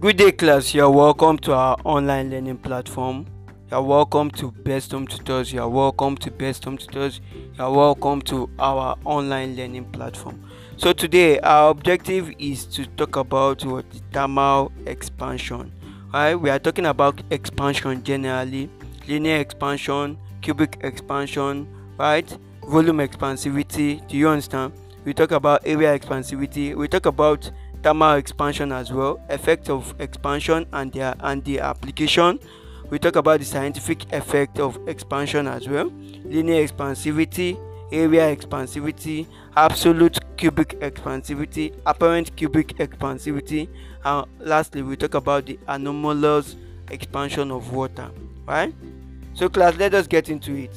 Good day, class. You are welcome to our online learning platform. You are welcome to Best Home Tutors. You are welcome to Best Home Tutors. You are welcome to our online learning platform. So today, our objective is to talk about what thermal expansion. Right? We are talking about expansion generally, linear expansion, cubic expansion, right? Volume expansivity. Do you understand? We talk about area expansivity. We talk about thermal expansion as well, effect of expansion and their and the application. We talk about the scientific effect of expansion as well, linear expansivity, area expansivity, absolute cubic expansivity, apparent cubic expansivity, and lastly we talk about the anomalous expansion of water. Right? So class, let us get into it.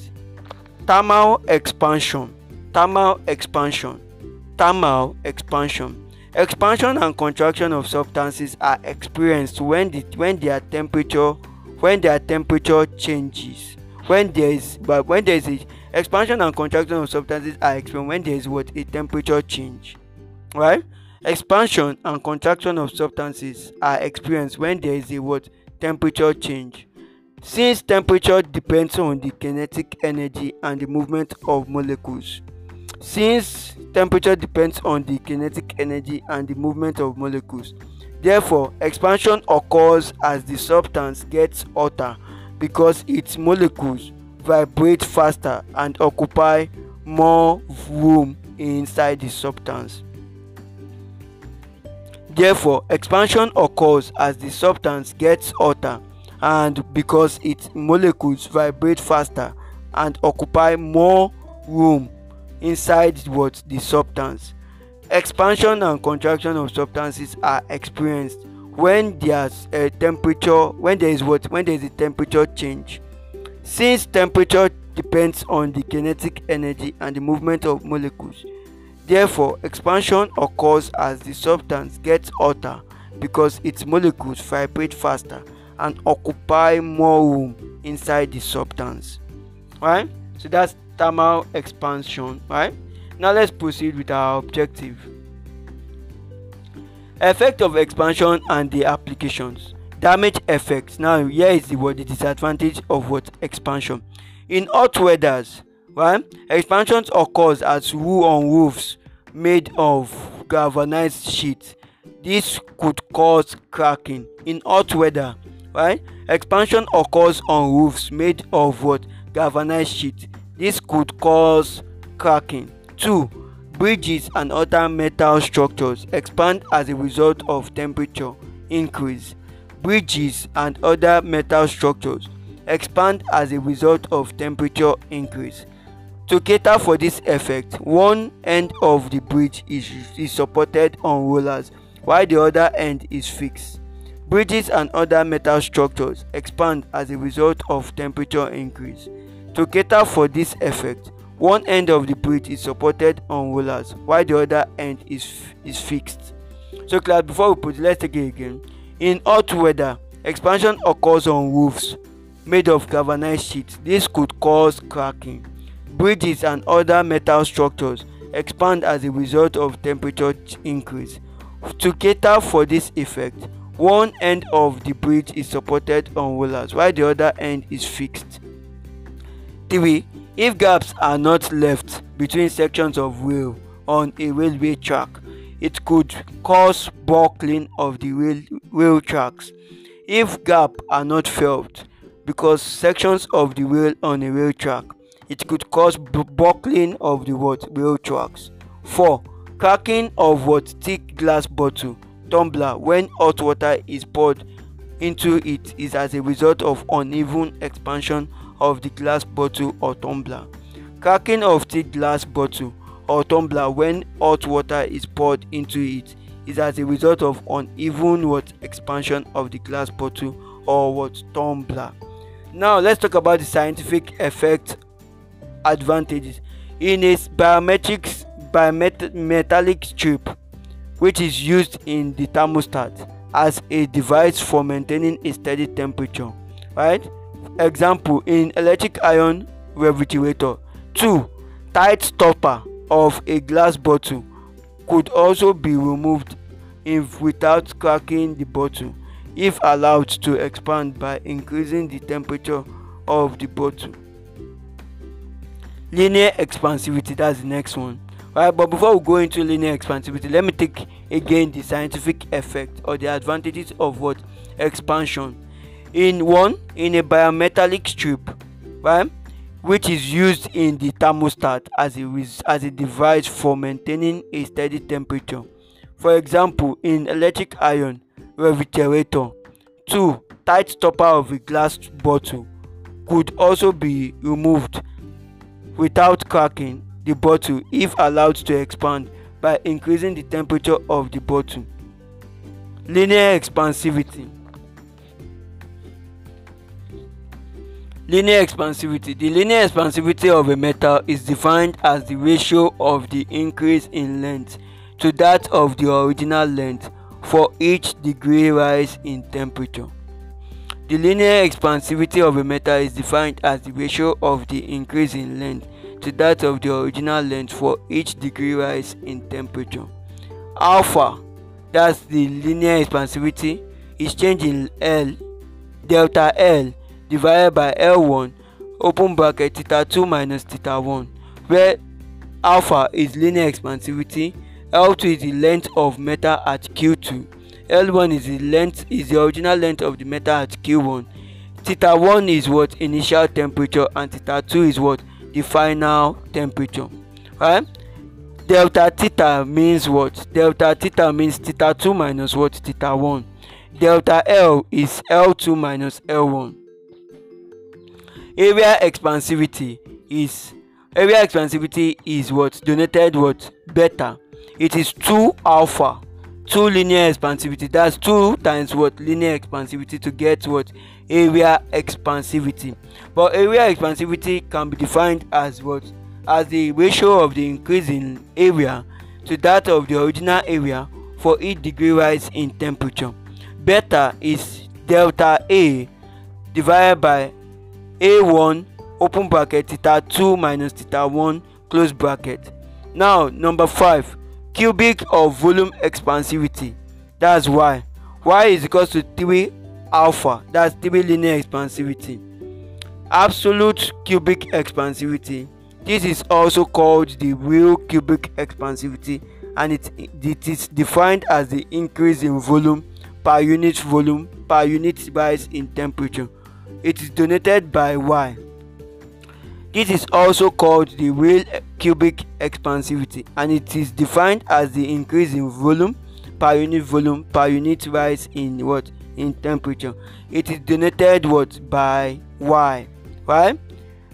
Thermal expansion, thermal expansion, thermal expansion Expansion and contraction of substances are experienced when the when their temperature when their temperature changes. When there is but when there is a expansion and contraction of substances are experienced when there is what a temperature change. Right? Expansion and contraction of substances are experienced when there is a what temperature change. Since temperature depends on the kinetic energy and the movement of molecules. Since temperature depends on the kinetic energy and the movement of molecules, therefore expansion occurs as the substance gets hotter because its molecules vibrate faster and occupy more room inside the substance. Therefore, expansion occurs as the substance gets hotter and because its molecules vibrate faster and occupy more room inside what the substance. Expansion and contraction of substances are experienced when there's a temperature when there is what when there is a temperature change. Since temperature depends on the kinetic energy and the movement of molecules, therefore expansion occurs as the substance gets hotter because its molecules vibrate faster and occupy more room inside the substance. Right? So that's thermal expansion right? Now let's proceed with our objective. Effect of expansion and the applications. Damage effects. Now here is the what the disadvantage of what? Expansion. In hot weathers right? Expansions occurs as wool on roofs made of galvanized sheet this could cause cracking. In hot weather right? Expansion occurs on roofs made of what? Galvanized sheet this could cause cracking. 2. Bridges and other metal structures expand as a result of temperature increase. Bridges and other metal structures expand as a result of temperature increase. To cater for this effect, one end of the bridge is, is supported on rollers while the other end is fixed. Bridges and other metal structures expand as a result of temperature increase. To cater for this effect, one end of the bridge is supported on rollers while the other end is, is fixed. So class, before we put let's take it again. In hot weather, expansion occurs on roofs made of galvanized sheets. This could cause cracking. Bridges and other metal structures expand as a result of temperature increase. To cater for this effect, one end of the bridge is supported on rollers while the other end is fixed. 3. If gaps are not left between sections of rail on a railway track, it could cause buckling of the rail, rail tracks. If gaps are not filled because sections of the rail on a rail track, it could cause buckling of the what rail tracks. 4. Cracking of what thick glass bottle tumbler when hot water is poured into it is as a result of uneven expansion of the glass bottle or tumbler. Cracking of the glass bottle or tumbler when hot water is poured into it is as a result of uneven what expansion of the glass bottle or what tumbler. Now let's talk about the scientific effect advantages. In a biometric bimetallic strip which is used in the thermostat as a device for maintaining a steady temperature, right? Example in electric iron refrigerator. 2. Tight stopper of a glass bottle could also be removed if without cracking the bottle. if allowed to expand by increasing the temperature of the bottle. Linear expansivity, that's the next one. Right, but before we go into linear expansivity, let me take again the scientific effect or the advantages of what expansion. In one, in a bimetallic strip, right, which is used in the thermostat as a as a device for maintaining a steady temperature. For example, in electric iron refrigerator. Two, tight stopper of a glass bottle could also be removed without cracking the bottle if allowed to expand by increasing the temperature of the bottle. Linear expansivity. Linear expansivity. The linear expansivity of a metal is defined as the ratio of the increase in length to that of the original length for each degree rise in temperature. The linear expansivity of a metal is defined as the ratio of the increase in length to that of the original length for each degree rise in temperature. Alpha, that's the linear expansivity, is change in L, delta L divided by L1 open bracket theta 2 minus theta 1 where alpha is linear expansivity L2 is the length of metal at Q2 L1 is the length is the original length of the metal at Q1 theta 1 is what? Initial temperature and theta 2 is what? The final temperature right? Delta theta means what? Delta theta means theta 2 minus what? Theta 1 delta l is l2 minus l1 area expansivity is area expansivity is what? Denoted what? Beta. It is 2 alpha. 2 linear expansivity. That's 2 times what? Linear expansivity to get what? Area expansivity. But area expansivity can be defined as what? As the ratio of the increase in area to that of the original area for each degree rise in temperature. Beta is delta a divided by a1 open bracket theta 2 minus theta 1 close bracket. Now number 5 cubic of volume expansivity. That's y y is equal to 3 alpha? That's 3 linear expansivity. Absolute cubic expansivity. This is also called the real cubic expansivity and it, it is defined as the increase in volume per unit volume per unit rise in temperature it is denoted by y. This is also called the real cubic expansivity and it is defined as the increase in volume per unit volume per unit rise in what? In temperature. It is denoted what? By y. Right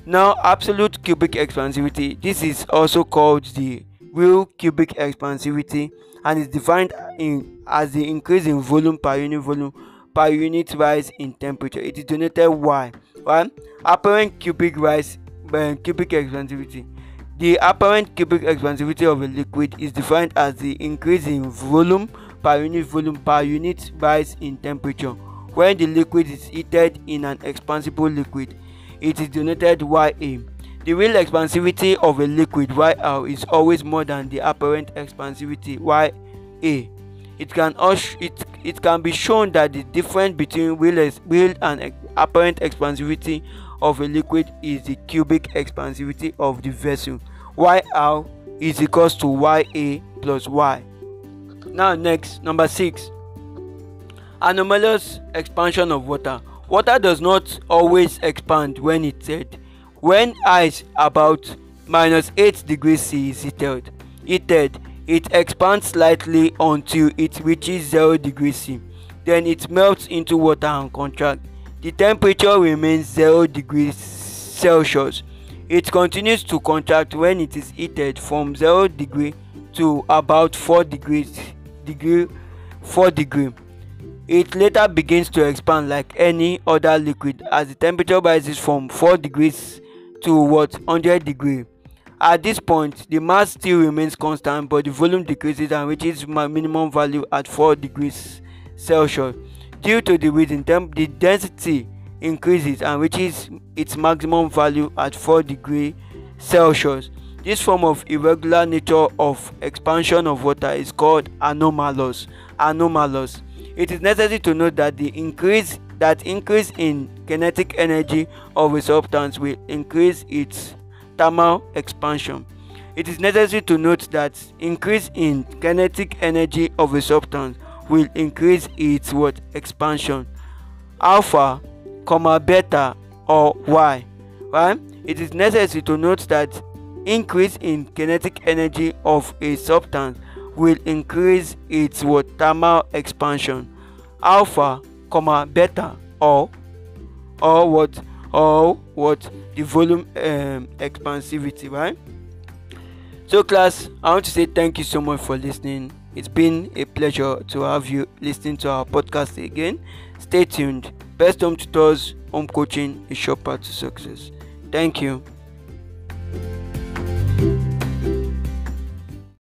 now absolute cubic expansivity. This is also called the real cubic expansivity and is defined in as the increase in volume per unit volume per unit rise in temperature. It is denoted y right apparent cubic rise uh, cubic expansivity. The apparent cubic expansivity of a liquid is defined as the increase in volume per unit volume per unit rise in temperature. When the liquid is heated in an expansible liquid it is denoted ya the real expansivity of a liquid yr is always more than the apparent expansivity ya it can also it, it can be shown that the difference between real, real and apparent expansivity of a liquid is the cubic expansivity of the vessel. Yr is equals to ya plus y. Now next number six. Anomalous expansion of water. Water does not always expand when it's heated when ice about minus 8 degrees c is heated heated it expands slightly until it reaches 0 degrees c. Then it melts into water and contracts. The temperature remains 0 degrees celsius. It continues to contract when it is heated from 0 degree to about 4 degrees degree 4 degree. It later begins to expand like any other liquid as the temperature rises from 4 degrees to what 100 degree at this point the mass still remains constant but the volume decreases and reaches minimum value at 4 degrees celsius. Due to the reason the density increases and reaches its maximum value at 4 degrees celsius. This form of irregular nature of expansion of water is called anomalous anomalous. It is necessary to note that the increase that increase in kinetic energy of a substance will increase its thermal expansion. It is necessary to note that increase in kinetic energy of a substance will increase its what expansion. Alpha, comma beta or y. Right? It is necessary to note that increase in kinetic energy of a substance will increase its what thermal expansion. Alpha, comma beta or or what or what? The volume um, expansivity right? So class i want to say thank you so much for listening. It's been a pleasure to have you listening to our podcast again. Stay tuned. Best home tutors home coaching is sure path to success. Thank you